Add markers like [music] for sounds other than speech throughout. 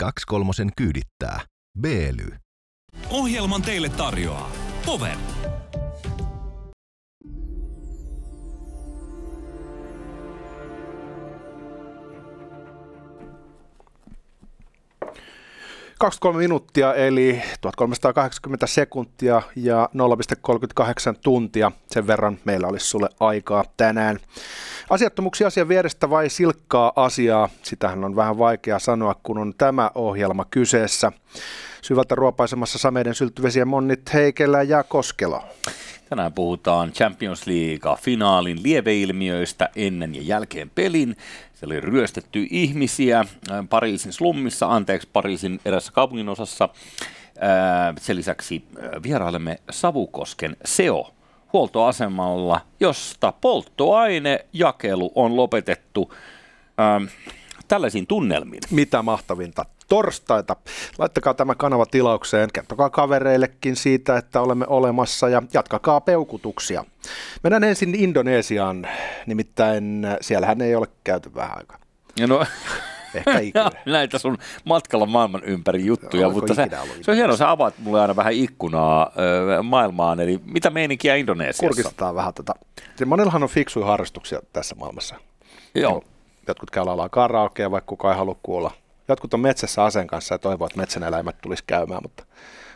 kaksikolmosen kyydittää. Beely. Ohjelman teille tarjoaa Pover. 23 minuuttia eli 1380 sekuntia ja 0,38 tuntia. Sen verran meillä olisi sulle aikaa tänään. Asiattomuksia asian vierestä vai silkkaa asiaa? Sitähän on vähän vaikea sanoa, kun on tämä ohjelma kyseessä. Syvältä ruopaisemassa sameiden sylttyvesien monnit heikellä ja Koskelo. Tänään puhutaan Champions League-finaalin lieveilmiöistä ennen ja jälkeen pelin se oli ryöstetty ihmisiä Pariisin slummissa, anteeksi Pariisin erässä kaupunginosassa. Sen lisäksi vierailemme Savukosken SEO huoltoasemalla, josta polttoainejakelu on lopetettu ähm, tällaisiin tunnelmiin. Mitä mahtavinta torstaita. Laittakaa tämä kanava tilaukseen, kertokaa kavereillekin siitä, että olemme olemassa ja jatkakaa peukutuksia. Mennään ensin Indonesiaan, nimittäin siellähän ei ole käyty vähän aikaa. Ja no, Ehkä [laughs] ikinä. näitä sun matkalla maailman ympäri juttuja, Oliko mutta se, se on hienoa, sä avaat mulle aina vähän ikkunaa ö, maailmaan, eli mitä meininkiä Indonesiassa? Kurkistetaan vähän tätä. Tota. Monellahan on fiksuja harrastuksia tässä maailmassa. Joo. Jotkut käy laulaa karaokea, vaikka kukaan ei halua kuulla. Jotkut on metsässä aseen kanssa ja toivoo, että metsäneläimet tulisi käymään, mutta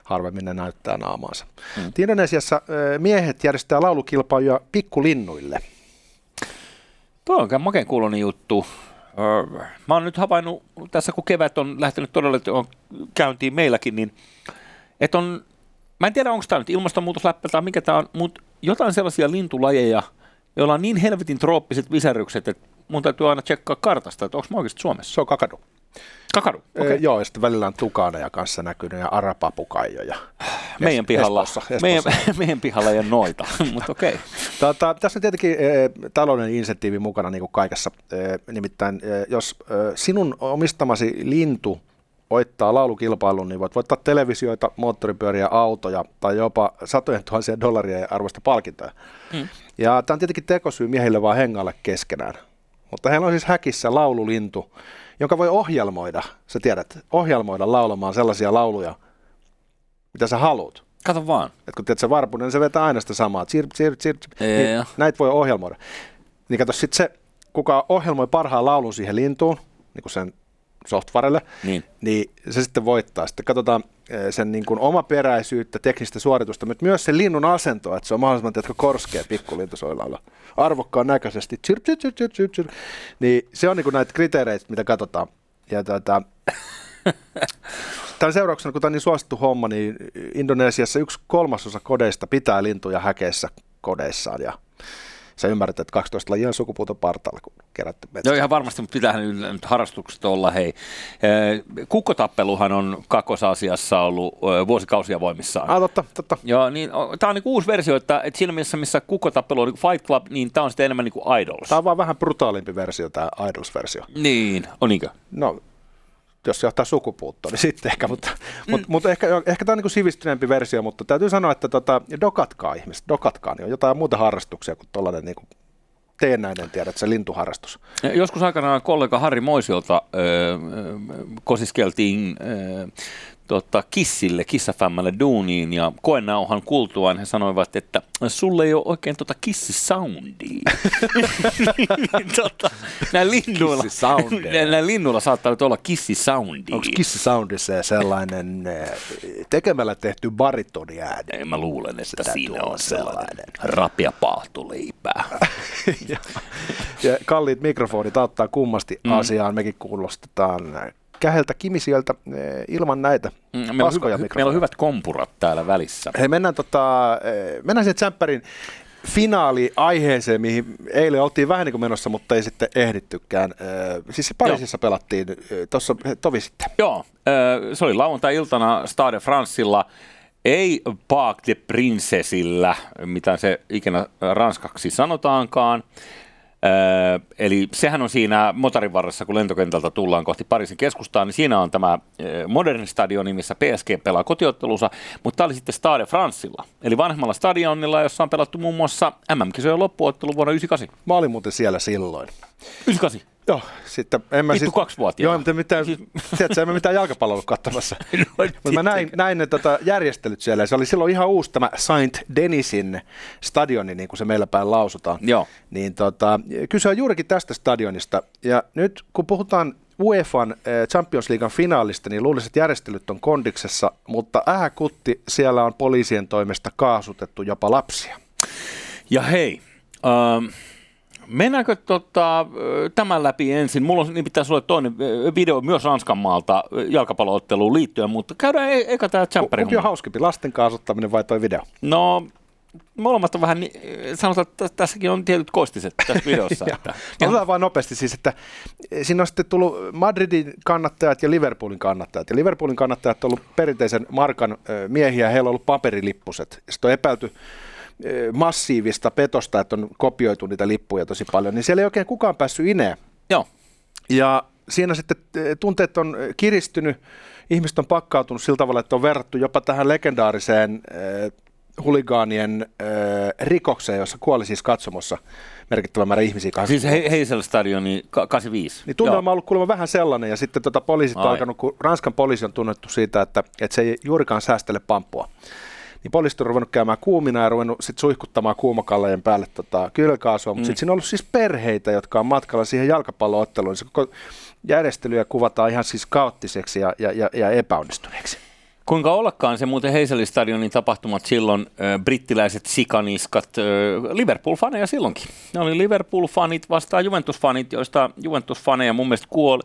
harvemmin ne näyttää naamaansa. Mm. Indonesiassa miehet järjestää laulukilpailuja pikkulinnuille. Tuo on makeen kuulonen juttu. Mä oon nyt havainnut tässä, kun kevät on lähtenyt todella on käyntiin meilläkin, niin että on, mä en tiedä onko tämä nyt ilmastonmuutosläppä tai mikä tämä on, mutta jotain sellaisia lintulajeja, joilla on niin helvetin trooppiset visärykset, että mun täytyy aina tsekkaa kartasta, että onko mä oikeasti Suomessa. Se on kakadu. Kakadu, okay. Joo, ja sitten välillä on tukaneja kanssa näkynyt ja arapapukaijoja. Meidän pihalla, Espoossa, Espoossa. Meidän, [laughs] meidän pihalla ei ole noita, [laughs] mutta okei. Okay. Tota, tässä on tietenkin e, talouden insentiivi mukana niin kuin kaikessa. E, nimittäin e, jos e, sinun omistamasi lintu voittaa laulukilpailun, niin voit voittaa televisioita, moottoripyöriä, autoja tai jopa satojen tuhansien dollaria arvosta palkintoja. Hmm. Ja tämä on tietenkin tekosyy miehille vaan hengailla keskenään. Mutta heillä on siis häkissä laululintu, jonka voi ohjelmoida, sä tiedät, ohjelmoida laulamaan sellaisia lauluja, mitä sä haluat. Kato vaan. Et kun tiedät, se varpunen, niin se vetää aina sitä samaa. Tsir, tsir, tsir, niin näitä voi ohjelmoida. Niin kato, sitten se, kuka ohjelmoi parhaan laulun siihen lintuun, niin kuin sen softwarelle, niin. niin se sitten voittaa. Sitten katsotaan eh, sen niin kuin omaperäisyyttä, teknistä suoritusta, mutta myös sen linnun asentoa, että se on mahdollisimman jotka korskea pikkulintusoilalla. Arvokkaan näköisesti. Tsir, tsir, tsir, tsir, tsir, tsir. Niin se on niin kuin näitä kriteereitä, mitä katsotaan. Ja tuota, Tämän seurauksena, kun tämä on niin suosittu homma, niin Indonesiassa yksi kolmasosa kodeista pitää lintuja häkeissä kodeissaan. Ja sä ymmärrät, että 12 lajia on sukupuuton partaalla, kun kerätty metsä. Joo, ihan varmasti, mutta pitäähän nyt harrastukset olla. Hei, kukkotappeluhan on kakkosasiassa ollut vuosikausia voimissaan. Ah, totta, totta. Joo, niin tämä on niin uusi versio, että, että siinä mielessä, missä kukkotappelu on niin Fight Club, niin tämä on sitten enemmän niin kuin Idols. Tämä on vaan vähän brutaalimpi versio, tämä Idols-versio. Niin, on niinkö? No, jos se johtaa sukupuuttoon, niin sitten ehkä, mutta, mm. mutta, mutta ehkä, ehkä tämä on niin sivistyneempi versio, mutta täytyy sanoa, että tota, dokatkaa ihmiset, dokatkaa, niin on jotain muuta harrastuksia kuin tuollainen niin teennäinen, tiedät, se lintuharrastus. Joskus aikanaan kollega Harri Moisiolta öö, kosiskeltiin öö, tota, Kissille, Kissafämmälle duuniin ja koenauhan kuultuaan he sanoivat, että sulle ei ole oikein tota kissisoundia. [laughs] tota, näillä, linnuilla, [laughs] näillä linnuilla saattaa nyt olla kissisoundia. Onko kissisoundi se sellainen eh, tekemällä tehty baritoniääni? Mä luulen, että siinä on sellainen rapia paahtoleipää. [laughs] ja, ja kalliit mikrofonit auttaa kummasti mm. asiaan. Mekin kuulostetaan käheltä kimisieltä eh, ilman näitä mm, meillä, on hyvä, meillä on hyvät kompurat täällä välissä. Hei, mennään, tota, eh, mennään siihen tsemppärin finaali-aiheeseen, mihin eilen oltiin vähän niin kuin menossa, mutta ei sitten ehdittykään. Eh, siis Pariisissa Joo. pelattiin tuossa tovi sitten. Joo, se oli lauantai-iltana Stade Francilla, ei Parc de Princesillä, mitä se ikinä ranskaksi sanotaankaan, eli sehän on siinä motorin varressa, kun lentokentältä tullaan kohti Pariisin keskustaa, niin siinä on tämä moderni stadioni, missä PSG pelaa kotiottelunsa, mutta tämä oli sitten Stade Francilla, eli vanhemmalla stadionilla, jossa on pelattu muun muassa MM-kisojen loppuottelu vuonna 1998. Mä olin muuten siellä silloin. 98? Joo, sitten en mä Vittu siis... kaksivuotiaana. Joo, mutta mitään, Siis- tiedätkö, en mä mitään jalkapalloa ollut katsomassa. [laughs] No, Mutta mä näin, näin ne tota, järjestelyt siellä ja se oli silloin ihan uusi tämä Saint Denisin stadioni, niin kuin se meillä päin lausutaan. Joo. Niin tota, kyse on juurikin tästä stadionista. Ja nyt kun puhutaan UEFan eh, Champions Leaguean finaalista, niin luulisin, että järjestelyt on kondiksessa, mutta ähäkutti siellä on poliisien toimesta kaasutettu jopa lapsia. Ja hei, ähm, mennäänkö tota, tämän läpi ensin? Mulla on, niin pitäisi olla toinen video myös Ranskan maalta jalkapallootteluun liittyen, mutta käydään e- eka tämä Kumpi on Champerin. hauskempi, lasten kaasuttaminen vai toi video? No, molemmat on vähän, niin, sanotaan, että täs- tässäkin on tietyt kostiset tässä [laughs] videossa. Että, Otetaan vaan nopeasti siis, että siinä on sitten tullut Madridin kannattajat ja Liverpoolin kannattajat. Ja Liverpoolin kannattajat on ollut perinteisen markan miehiä, heillä on ollut paperilippuset. Sitten on epäilty massiivista petosta, että on kopioitu niitä lippuja tosi paljon, niin siellä ei oikein kukaan päässyt ineen. Joo, Ja siinä sitten tunteet on kiristynyt, ihmiset on pakkautunut sillä tavalla, että on verrattu jopa tähän legendaariseen huligaanien äh, rikokseen, jossa kuoli siis katsomossa merkittävä määrä ihmisiä. siis He- Heisel Stadioni ka- 85. Niin tunnelma on ollut kuulemma vähän sellainen, ja sitten tota poliisit on Ai. alkanut, kun Ranskan poliisi on tunnettu siitä, että, että se ei juurikaan säästele pamppua. Niin poliisit on ruvennut käymään kuumina ja ruvennut sit suihkuttamaan kuumakallejen päälle tota, kylkaasua, mutta mm. sitten siinä on ollut siis perheitä, jotka on matkalla siihen jalkapallootteluun. Se koko järjestelyä kuvataan ihan siis kaoottiseksi ja, ja, ja, ja epäonnistuneeksi. Kuinka ollakaan se muuten Heiselin stadionin tapahtumat silloin, ö, brittiläiset sikaniskat, ö, Liverpool-faneja silloinkin. Ne oli Liverpool-fanit vastaan Juventus-fanit, joista Juventus-faneja mun mielestä kuoli.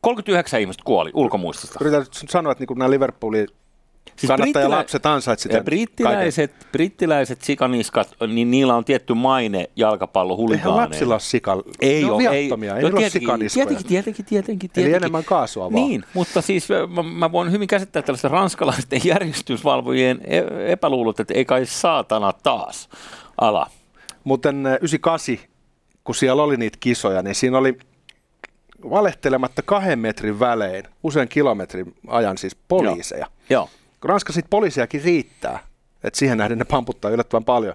39 ihmistä kuoli ulkomuistista. Yritän sanoa, että niin nämä Liverpoolin siis kannattajalapset ansaitsivat ja sitä brittiläiset, brittiläiset sikaniskat, niin niillä on tietty maine Eihän jalkapallohuligaaneilla. lapsilla ole sika. Ei ne ole, ei, No ei ole tietenkin, sikaniskoja. tietenkin, tietenkin, tietenkin, Eli tietenkin. enemmän kaasua vaan. Niin, mutta siis mä, mä voin hyvin käsittää tällaisten ranskalaisten [laughs] järjestysvalvojien e- epäluulot, että ei kai saatana taas ala. Muuten eh, 98, kun siellä oli niitä kisoja, niin siinä oli valehtelematta kahden metrin välein, usein kilometrin ajan siis poliiseja. Joo. Kun Ranskassa niitä poliisejakin riittää, että siihen nähden ne pamputtaa yllättävän paljon.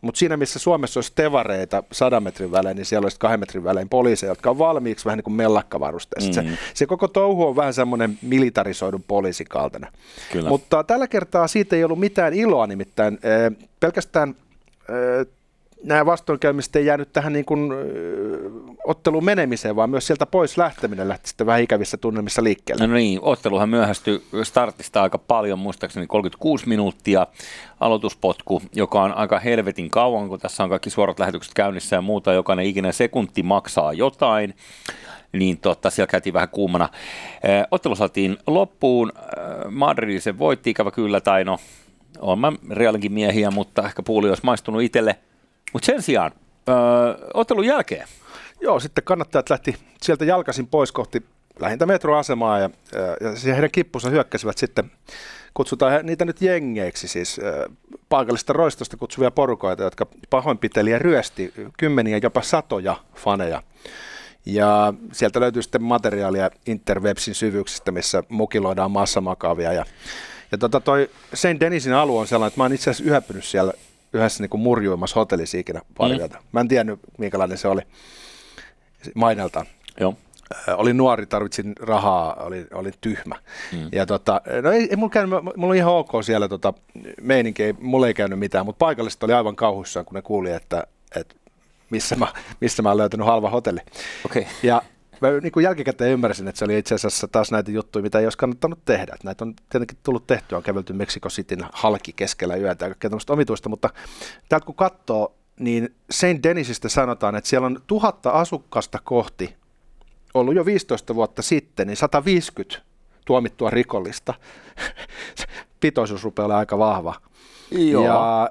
Mutta siinä, missä Suomessa olisi tevareita sadan metrin välein, niin siellä olisi kahden metrin välein poliiseja, jotka on valmiiksi vähän niin kuin mellakkavarusteessa. Mm-hmm. Se, se koko touhu on vähän semmoinen militarisoidun poliisin kaltainen. Kyllä. Mutta tällä kertaa siitä ei ollut mitään iloa, nimittäin eh, pelkästään eh, nämä vastoinkäymiset ei jäänyt tähän niin kuin, otteluun menemiseen, vaan myös sieltä pois lähteminen lähti sitten vähän ikävissä tunnelmissa liikkeelle. No niin, otteluhan myöhästyi startista aika paljon, muistaakseni 36 minuuttia aloituspotku, joka on aika helvetin kauan, kun tässä on kaikki suorat lähetykset käynnissä ja muuta, jokainen ikinä sekunti maksaa jotain niin totta, siellä käytiin vähän kuumana. Ottelu saatiin loppuun, Madrid se voitti ikävä kyllä, tai no, on mä Realinkin miehiä, mutta ehkä puuli olisi maistunut itselle. Mutta sen sijaan, ö, ottelun jälkeen, Joo, sitten kannattajat lähti sieltä jalkasin pois kohti lähintä metroasemaa ja, ja, siihen heidän kippunsa hyökkäsivät sitten, kutsutaan niitä nyt jengeiksi, siis paikallista roistosta kutsuvia porukoita, jotka pahoinpiteli ja ryösti kymmeniä, jopa satoja faneja. Ja sieltä löytyy sitten materiaalia Interwebsin syvyyksistä, missä mukiloidaan massamakavia. Ja, ja tota toi Saint Denisin alue on sellainen, että mä oon itse asiassa yhäpynyt siellä yhdessä niin kuin murjuimmassa hotellissa ikinä pari Mm. yötä. Mä en tiennyt, minkälainen se oli maineltaan. joo, Olin nuori, tarvitsin rahaa, olin, olin tyhmä. Mm. Ja tota, no ei, ei mulla, käynyt, mulla oli ihan ok siellä tota, meininki, ei, mulla ei käynyt mitään, mutta paikalliset oli aivan kauhuissaan, kun ne kuuli, että, että missä, mä, missä mä oon löytänyt halva hotelli. okei. Okay. Ja mä niin kuin jälkikäteen ymmärsin, että se oli itse asiassa taas näitä juttuja, mitä ei olisi kannattanut tehdä. Että näitä on tietenkin tullut tehtyä, on kävelty Mexico Cityn halki keskellä yötä ja kaikkea tämmöistä omituista, mutta täältä kun katsoo, niin Saint Denisistä sanotaan, että siellä on tuhatta asukasta kohti ollut jo 15 vuotta sitten, niin 150 tuomittua rikollista. [laughs] Pitoisuus rupeaa olemaan aika vahva. Joo. Ja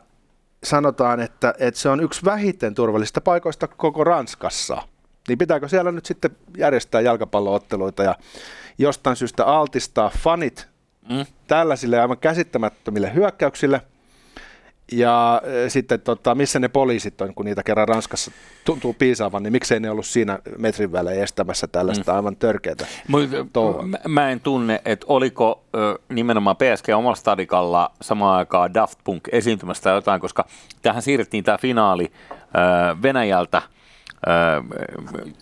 sanotaan, että, että se on yksi vähiten turvallisista paikoista koko Ranskassa. Niin pitääkö siellä nyt sitten järjestää jalkapallootteluita ja jostain syystä altistaa fanit Mm. tällaisille aivan käsittämättömille hyökkäyksille. Ja e, sitten tota, missä ne poliisit on, kun niitä kerran Ranskassa tuntuu piisaavan, niin miksei ne ollut siinä metrin välein estämässä tällaista aivan törkeätä. Mä, en tunne, että oliko ö, nimenomaan PSG omalla stadikalla samaan aikaan Daft Punk esiintymässä tai jotain, koska tähän siirrettiin tämä finaali ö, Venäjältä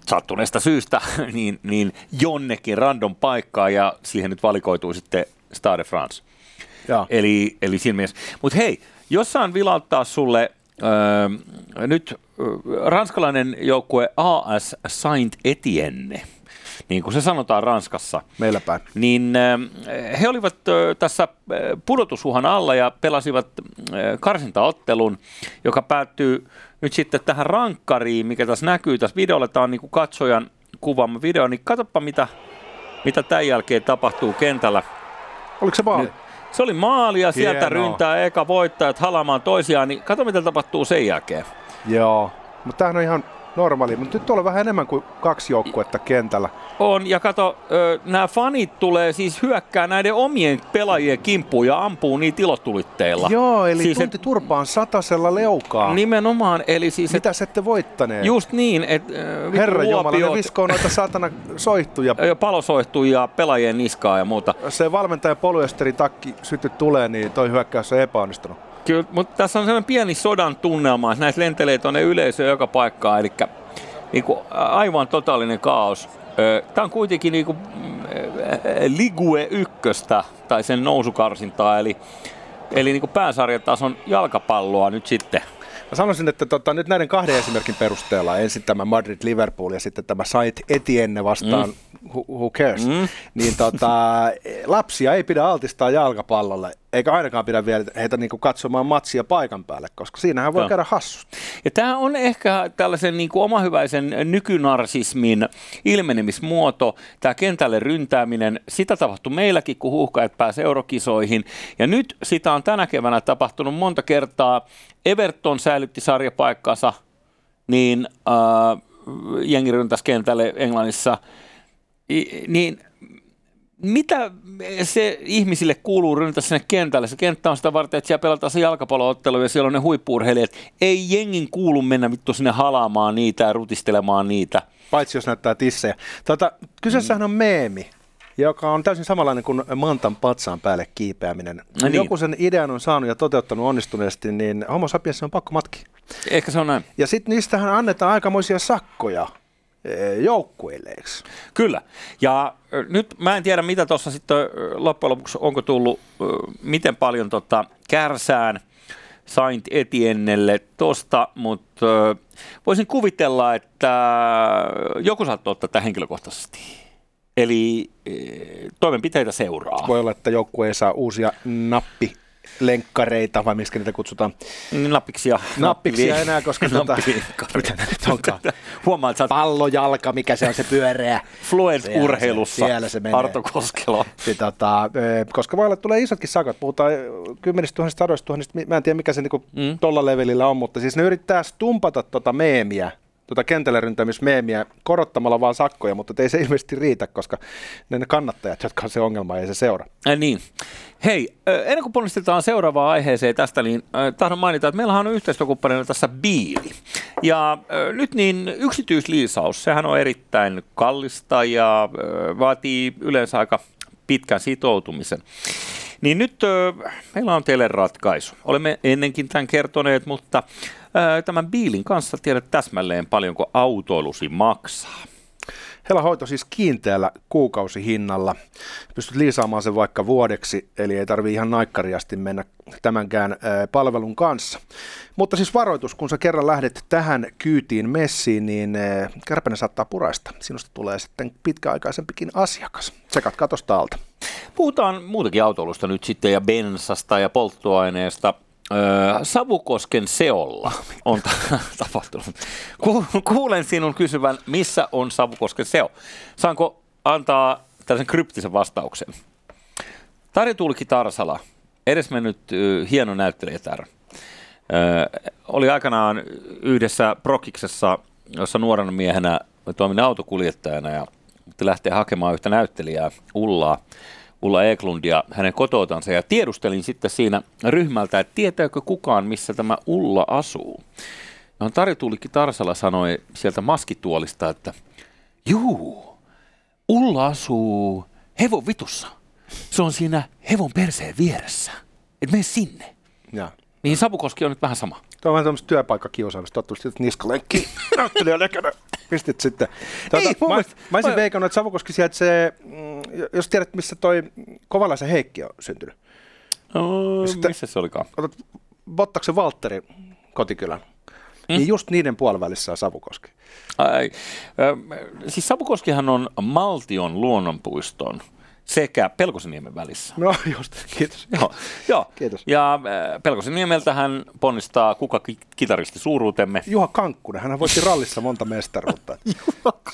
sattuneesta syystä [laughs] niin, niin jonnekin random paikkaan ja siihen nyt valikoituu sitten Stade France. Joo. Eli, eli siinä mielessä. Mutta hei, jos saan vilauttaa sulle öö, nyt ranskalainen joukkue AS Saint Etienne, niin kuin se sanotaan Ranskassa. Meillä päin. Niin he olivat tässä pudotusuhan alla ja pelasivat karsintaottelun, joka päättyy nyt sitten tähän rankkariin, mikä tässä näkyy tässä videolla. Tämä on niin kuin katsojan kuvaama video, niin katsoppa mitä, mitä tämän jälkeen tapahtuu kentällä. Oliko se maali? Nyt, se oli maali ja sieltä Hienoa. ryntää eka voittajat halamaan toisiaan, niin kato mitä tapahtuu sen jälkeen. Joo, mutta tämähän on ihan normaali, mutta nyt on vähän enemmän kuin kaksi joukkuetta kentällä. On, ja kato, nämä fanit tulee siis hyökkää näiden omien pelaajien kimppuun ja ampuu niitä ilotulitteilla. Joo, eli Siis siis et- tunti turpaan satasella leukaa. Nimenomaan, eli siis... Et, Mitä se ette voittaneet? just niin, että Herra Jumala, ne viskoo noita satana soihtuja. [laughs] palosoihtuja pelaajien niskaa ja muuta. Se valmentajan polyesterin takki syty tulee, niin toi hyökkäys on epäonnistunut. Kyllä, mutta tässä on sellainen pieni sodan tunnelma, että näitä lentelee tuonne yleisöön joka paikkaan, eli niin kuin, aivan totaalinen kaos. Tämä on kuitenkin niin kuin, Ligue ykköstä tai sen nousukarsintaa, eli, eli niin kuin pääsarjatason jalkapalloa nyt sitten. Mä sanoisin, että tota, nyt näiden kahden esimerkin perusteella, ensin tämä Madrid-Liverpool ja sitten tämä Saint Etienne vastaan, mm. who, who cares, mm. niin tota, lapsia ei pidä altistaa jalkapallolle, eikä ainakaan pidä vielä heitä niinku katsomaan matsia paikan päälle, koska siinähän voi Joo. käydä hassusti. Ja tämä on ehkä tällaisen niin kuin omahyväisen nykynarsismin ilmenemismuoto, tämä kentälle ryntääminen. Sitä tapahtui meilläkin, kun huuhkajat pääsivät eurokisoihin. Ja nyt sitä on tänä keväänä tapahtunut monta kertaa. Everton säilytti sarjapaikkansa, niin äh, jengi ryntäsi kentälle Englannissa. I, niin mitä se ihmisille kuuluu ryntä sinne kentälle? Se kenttä on sitä varten, että siellä pelataan se jalkapalloottelu ja siellä on ne huippuurheilijat. Ei jengin kuulu mennä vittu sinne halaamaan niitä ja rutistelemaan niitä. Paitsi jos näyttää tissejä. Tota, kyseessähän on meemi, joka on täysin samanlainen kuin Mantan patsaan päälle kiipeäminen. No niin. joku sen idean on saanut ja toteuttanut onnistuneesti, niin homo sapiens on pakko matki. Ehkä se on näin. Ja sitten niistähän annetaan aikamoisia sakkoja joukkueille, eikö? Kyllä. Ja nyt mä en tiedä, mitä tuossa sitten loppujen lopuksi, onko tullut, miten paljon tota, kärsään Saint Etiennelle tosta, mutta voisin kuvitella, että joku saattaa ottaa tämän henkilökohtaisesti. Eli toimenpiteitä seuraa. Voi olla, että joukkue ei saa uusia nappilenkkareita, vai miksi niitä kutsutaan. Nappiksia. Nappiksia nappivi- enää, koska tota, mitä [laughs] nyt onkaan? Huomaat, että Pallojalka, mikä se on se pyöreä. Fluent-urheilussa, Siellä se menee. Arto Koskelo. Niin, tota, koska voi olla, että tulee isotkin sakot, puhutaan kymmenistä tuhansista, sadoista tuhansista, mi- mä en tiedä mikä se niinku mm. tolla levelillä on, mutta siis ne yrittää stumpata tota meemiä, tota kentälle ryntämismeemiä korottamalla vaan sakkoja, mutta ei se ilmeisesti riitä, koska ne, kannattajat, jotka on se ongelma, ei se seura. Äh, niin. Hei, ennen kuin ponnistetaan seuraavaan aiheeseen tästä, niin tahdon mainita, että meillähän on yhteistyökumppanina tässä biili. Ja nyt niin yksityisliisaus, sehän on erittäin kallista ja vaatii yleensä aika pitkän sitoutumisen. Niin nyt meillä on teille ratkaisu. Olemme ennenkin tämän kertoneet, mutta tämän biilin kanssa tiedät täsmälleen paljonko autoilusi maksaa. Hela hoito siis kiinteällä kuukausihinnalla. Pystyt liisaamaan sen vaikka vuodeksi, eli ei tarvi ihan naikkariasti mennä tämänkään ää, palvelun kanssa. Mutta siis varoitus, kun sä kerran lähdet tähän kyytiin messiin, niin kärpänen saattaa puraista. Sinusta tulee sitten pitkäaikaisempikin asiakas. Tsekat katosta alta. Puhutaan muutakin autoilusta nyt sitten ja bensasta ja polttoaineesta. Öö, Savukosken seolla [laughs] on ta- tapahtunut. Ku- kuulen sinun kysyvän, missä on Savukosken seo? Saanko antaa tällaisen kryptisen vastauksen? Tarja Tuulikki Tarsala, edesmennyt ö, hieno näyttelijätär, oli aikanaan yhdessä Prokiksessa, jossa nuorena miehenä toimin autokuljettajana ja piti lähteä hakemaan yhtä näyttelijää, Ullaa, Ulla Eklundia hänen kototansa ja tiedustelin sitten siinä ryhmältä, että tietääkö kukaan, missä tämä Ulla asuu. Ja Tari Tuulikki Tarsala sanoi sieltä maskituolista, että juu, Ulla asuu hevon vitussa. Se on siinä hevon perseen vieressä. Et mene sinne. Ja. Niin Savukoski on nyt vähän sama. Tuo on vähän tämmöistä työpaikkakiusaamista, tottavasti että niskalenkki, [laughs] näyttelijä näkönä, pistit sitten. Tuota, Ei, mä, mielestä- mä olisin mä- veikannut, että Savukoski sijaitsee, mm, jos tiedät, missä toi Kovalaisen Heikki on syntynyt. No, Sitten- missä se olikaan? Otat Bottaksen Valtterin kotikylän. Mm. Niin just niiden puolivälissä on Savukoski. Ai, ö, siis Savukoskihan on Maltion luonnonpuiston sekä Pelkosenniemen välissä. No just, kiitos. Joo, joo. Kiitos. Ja äh, Pelkosenniemeltähän ponnistaa kuka ki- kitaristi suuruutemme. Juha Kankkunen, hän voitti rallissa monta mestaruutta. [laughs]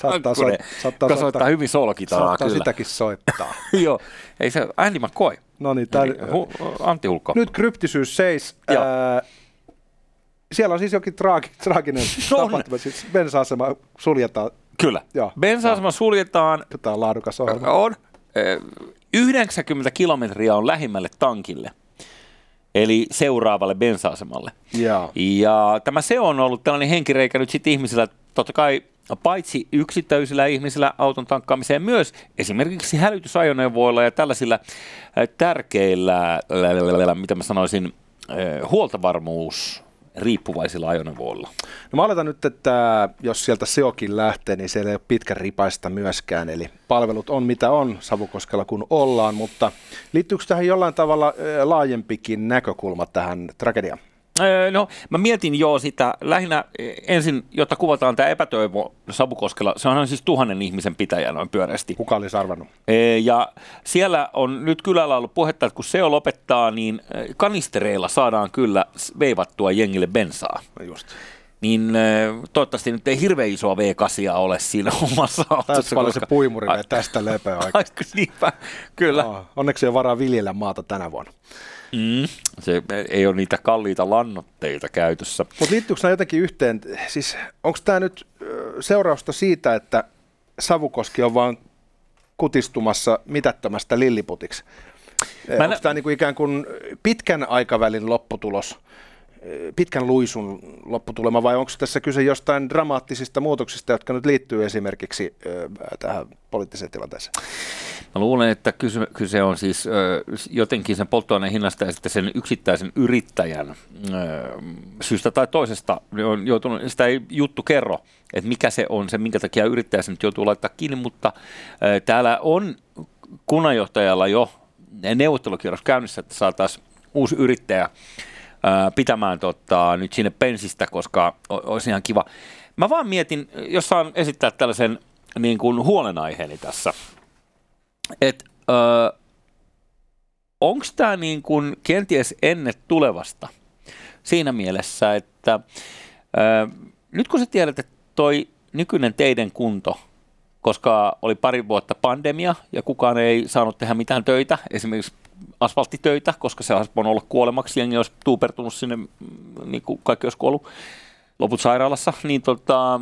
saattaa, Kankkunen, soit, saattaa, joka soittaa hyvin solokitaraa saattaa kyllä. sitäkin soittaa. [laughs] Joo, ei se Andy McCoy. No niin, tää, Hu, Antti Hulkko. nyt kryptisyys seis. Joo. Siellä on siis jokin traagi, traaginen [laughs] tapahtuma. Siis bensa-asema suljetaan. Kyllä. Joo. Bensa-asema suljetaan. Tämä on laadukas ohjelma. On. Ö, 90 kilometriä on lähimmälle tankille. Eli seuraavalle bensa-asemalle. Joo. Ja tämä se on ollut tällainen henkireikä nyt sitten ihmisillä, totta kai paitsi yksittäisillä ihmisillä auton tankkaamiseen, myös esimerkiksi hälytysajoneuvoilla ja tällaisilla tärkeillä, mitä mä sanoisin, huoltovarmuus riippuvaisilla ajoneuvoilla. No mä oletan nyt, että jos sieltä seokin lähtee, niin siellä ei ole pitkän ripaista myöskään. Eli palvelut on mitä on Savukoskella kun ollaan, mutta liittyykö tähän jollain tavalla laajempikin näkökulma tähän tragediaan? Öö, No, mä mietin jo sitä lähinnä eh, ensin, jotta kuvataan tämä epätoivo Savukoskella. Se on siis tuhannen ihmisen pitäjä noin pyöreästi. Kuka olisi arvannut? Ee, Ja siellä on nyt kylällä ollut puhetta, että kun se lopettaa, niin eh, kanistereilla saadaan kyllä veivattua jengille bensaa. No just. Niin toivottavasti nyt ei hirveän isoa V8 ole siinä [laughs] omassa Tässä autossa. paljon se puimuri tästä lepeä [laughs] aika. Ai, niinpä, kyllä. Oh, onneksi ei ole varaa viljellä maata tänä vuonna. Mm, se ei ole niitä kalliita lannoitteita käytössä. Mutta liittyykö nämä jotenkin yhteen? Siis onko tämä nyt seurausta siitä, että Savukoski on vaan kutistumassa mitättömästä lilliputiksi? Mä Onko nä- tämä niinku ikään kuin pitkän aikavälin lopputulos, pitkän luisun lopputulema vai onko tässä kyse jostain dramaattisista muutoksista, jotka nyt liittyy esimerkiksi tähän poliittiseen tilanteeseen? Mä luulen, että kyse, on siis jotenkin sen polttoaineen hinnasta ja sitten sen yksittäisen yrittäjän syystä tai toisesta on joutunut, sitä ei juttu kerro, että mikä se on se, minkä takia yrittäjä sen nyt joutuu laittaa kiinni, mutta täällä on kunnanjohtajalla jo neuvottelukierros käynnissä, että saataisiin uusi yrittäjä pitämään tota, nyt sinne pensistä, koska olisi ihan kiva. Mä vaan mietin, jos saan esittää tällaisen niin kuin huolenaiheeni tässä, että öö, onko tämä niin kuin kenties ennen tulevasta siinä mielessä, että öö, nyt kun sä tiedät, että toi nykyinen teiden kunto, koska oli pari vuotta pandemia ja kukaan ei saanut tehdä mitään töitä, esimerkiksi asfalttitöitä, koska se olisi voinut olla kuolemaksi, jengi olisi tuupertunut sinne, mm, niin kuin kaikki olisi kuollut, loput sairaalassa, niin tota,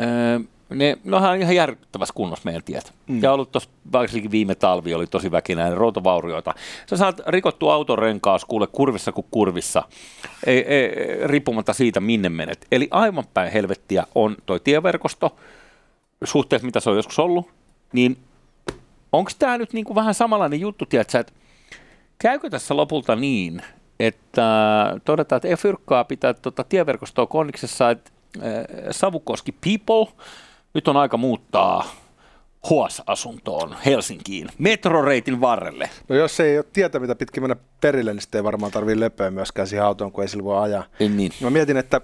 öö, ne, ne on ihan järkyttävässä kunnossa meidän tiet. Mm. Ja ollut tuossa varsinkin viime talvi oli tosi väkinäinen, routavaurioita. Sä saat rikottua autorenkaas kuule kurvissa kuin kurvissa, ei, ei, riippumatta siitä minne menet. Eli aivan päin helvettiä on toi tieverkosto, suhteessa mitä se on joskus ollut, niin onko tämä nyt niinku vähän samanlainen juttu, tiedätkö, että käykö tässä lopulta niin, että todetaan, että ei fyrkkaa pitää tuota tieverkostoa konniksessa, että äh, Savukoski people, nyt on aika muuttaa HOAS-asuntoon Helsinkiin, metroreitin varrelle. No jos ei ole tietä, mitä pitkin mennä perille, niin sitten ei varmaan tarvitse löpöä myöskään siihen autoon, kun ei sillä voi ajaa. Ei niin. Mä mietin, että,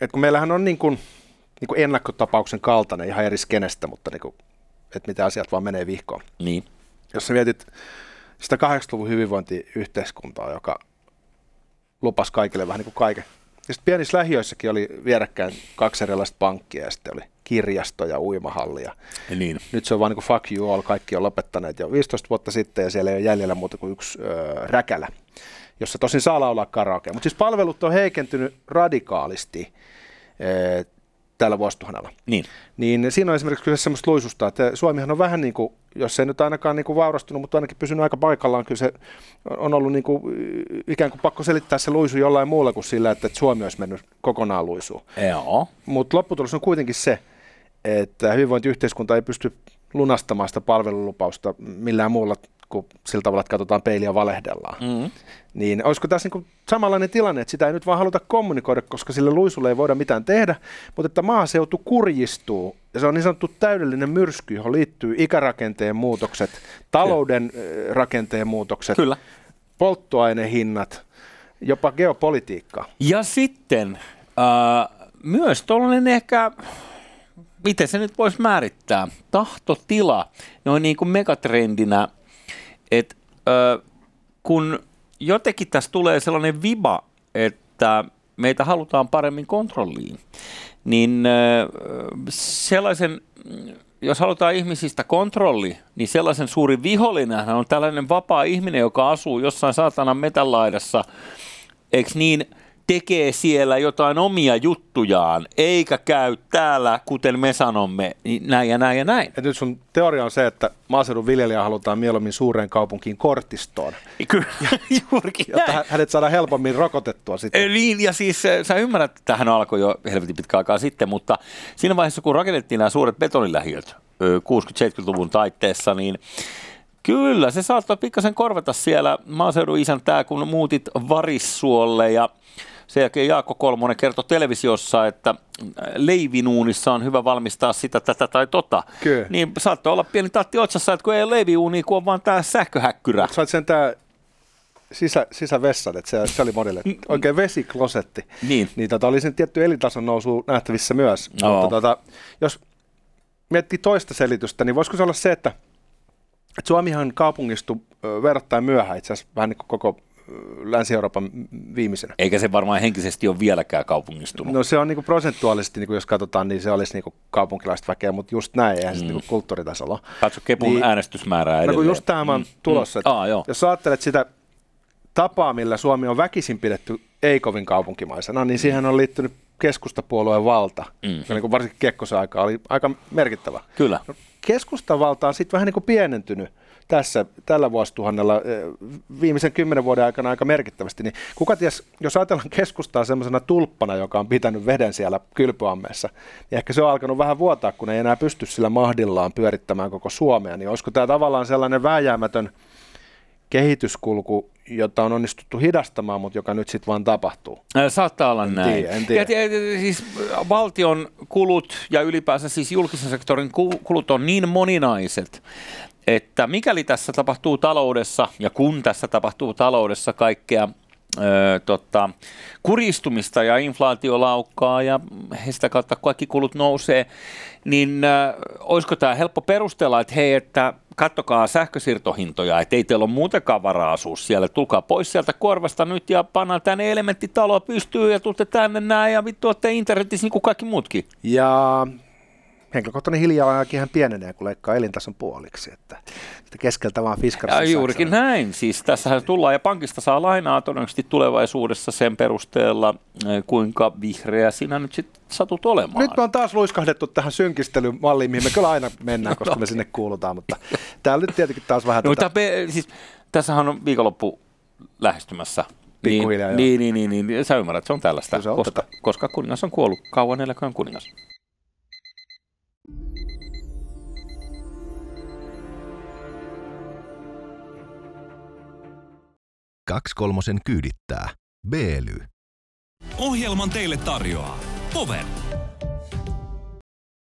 että kun meillähän on niin kuin, niin kuin ennakkotapauksen kaltainen ihan eri skenestä, mutta niin kuin, että mitä asiat vaan menee vihkoon. Niin. Jos sä mietit sitä 80-luvun hyvinvointiyhteiskuntaa, joka lupasi kaikille vähän niin kuin kaiken. Ja sitten pienissä lähiöissäkin oli vierekkäin kaksi erilaista pankkia ja sitten oli kirjasto ja uimahalli. Ja niin. nyt se on vaan niin kuin fuck you all, kaikki on lopettaneet jo 15 vuotta sitten ja siellä ei ole jäljellä muuta kuin yksi öö, räkälä, jossa tosin saa laulaa karaoke. Mutta siis palvelut on heikentynyt radikaalisti tällä vuosituhannella. Niin. Niin siinä on esimerkiksi kyse semmoista luisusta, että Suomihan on vähän niin kuin, jos ei nyt ainakaan niin kuin vaurastunut, mutta ainakin pysynyt aika paikallaan, kyllä se on ollut niin kuin, ikään kuin pakko selittää se luisu jollain muulla kuin sillä, että Suomi olisi mennyt kokonaan luisuun. Joo. Mutta lopputulos on kuitenkin se, että hyvinvointiyhteiskunta ei pysty lunastamaan sitä palvelulupausta millään muulla kun sillä tavalla, että katsotaan peiliä ja valehdellaan. Mm. Niin olisiko tässä niin samanlainen tilanne, että sitä ei nyt vaan haluta kommunikoida, koska sille luisulle ei voida mitään tehdä, mutta että maaseutu kurjistuu ja se on niin sanottu täydellinen myrsky, johon liittyy ikärakenteen muutokset, talouden Kyllä. rakenteen muutokset, Kyllä. polttoainehinnat, jopa geopolitiikka. Ja sitten äh, myös tuollainen ehkä, miten se nyt voisi määrittää, tahtotila, noin niin kuin megatrendinä, että äh, kun jotenkin tässä tulee sellainen viba, että meitä halutaan paremmin kontrolliin, niin äh, sellaisen jos halutaan ihmisistä kontrolli, niin sellaisen suuri vihollinen on tällainen vapaa ihminen, joka asuu jossain saatanan metällaidassa, eikö niin, tekee siellä jotain omia juttujaan, eikä käy täällä, kuten me sanomme, niin näin ja näin ja näin. Ja nyt sun teoria on se, että maaseudun viljelijä halutaan mieluummin suureen kaupunkiin kortistoon. Kyllä, [laughs] juurikin Jotta näin. hänet saadaan helpommin rokotettua sitten. Niin, ja siis sä ymmärrät, että tähän alkoi jo helvetin pitkä aikaa sitten, mutta siinä vaiheessa, kun rakennettiin nämä suuret betonilähiöt 60-70-luvun taitteessa, niin Kyllä, se saattoi pikkasen korvata siellä maaseudun isäntää, kun muutit Varissuolle ja sen jälkeen Jaakko Kolmonen kertoi televisiossa, että leivinuunissa on hyvä valmistaa sitä, tätä tai tota. Kyllä. Niin saattoi olla pieni tatti otsassa, että kun ei ole leiviuuni, kun on vaan tämä sähköhäkkyrä. Sait sen tää sisä, sisävessan, että se, se oli monille oikein vesiklosetti. Niin. Niin tota, oli sen tietty elintason nousu nähtävissä myös. No. Mutta tota, jos miettii toista selitystä, niin voisiko se olla se, että, että Suomihan kaupungistui verrattain myöhään itse asiassa vähän niin kuin koko Länsi-Euroopan viimeisenä. Eikä se varmaan henkisesti ole vieläkään kaupungistunut. No se on niin prosentuaalisesti, niin jos katsotaan, niin se olisi niin kaupunkilaista väkeä, mutta just näin, eihän mm. se niin kulttuuritasolla. Katso Kepun niin, äänestysmäärää edelleen. No kun just tähän mm. tulossa, mm. Aa, joo. jos ajattelet sitä tapaa, millä Suomi on väkisin pidetty ei kovin kaupunkimaisena, niin siihen on liittynyt keskustapuolueen valta, mm. joka niin kuin varsinkin Kekkosen aika oli aika merkittävä. Kyllä. No, keskustan valta on sitten vähän niin kuin pienentynyt tässä, tällä vuosituhannella viimeisen kymmenen vuoden aikana aika merkittävästi, niin kuka ties, jos ajatellaan keskustaa semmoisena tulppana, joka on pitänyt veden siellä kylpyammeessa, niin ehkä se on alkanut vähän vuotaa, kun ei enää pysty sillä mahdillaan pyörittämään koko Suomea, niin olisiko tämä tavallaan sellainen vääjäämätön kehityskulku, jota on onnistuttu hidastamaan, mutta joka nyt sitten vaan tapahtuu. Saattaa olla en näin. Tiedä, en tiedä. Ja, ja, siis valtion kulut ja ylipäänsä siis julkisen sektorin kulut on niin moninaiset, että mikäli tässä tapahtuu taloudessa ja kun tässä tapahtuu taloudessa kaikkea Öö, tota, kuristumista ja inflaatio laukkaa ja sitä kautta kaikki kulut nousee, niin äh, olisiko tämä helppo perustella, että hei, että kattokaa sähkösiirtohintoja, että ei teillä ole muutenkaan varaa asua siellä, tulkaa pois sieltä korvasta nyt ja pannaan tänne elementtitaloa pystyy ja tulette tänne näin ja vittu olette internetissä niin kuin kaikki muutkin. Ja henkilökohtainen hiilijalanjälki ihan pienenee, kun leikkaa elintason puoliksi, että, että keskeltä vaan fiskarissa. Ja juurikin saksaa. näin, siis tässähän tullaan ja pankista saa lainaa todennäköisesti tulevaisuudessa sen perusteella, eh, kuinka vihreä sinä nyt sitten satut olemaan. Nyt me on taas luiskahdettu tähän synkistelymalliin, mihin me kyllä aina mennään, koska me sinne kuulutaan, mutta täällä nyt tietenkin taas vähän... No, tätä... siis, tässähän on viikonloppu lähestymässä niin, niin, niin, niin, niin, niin, sä ymmärrät, se on tällaista, se on koska, koska kuningas on kuollut, kauan eläköön kuningas. Kaksi kolmosen kyydittää. Beely. Ohjelman teille tarjoaa Power.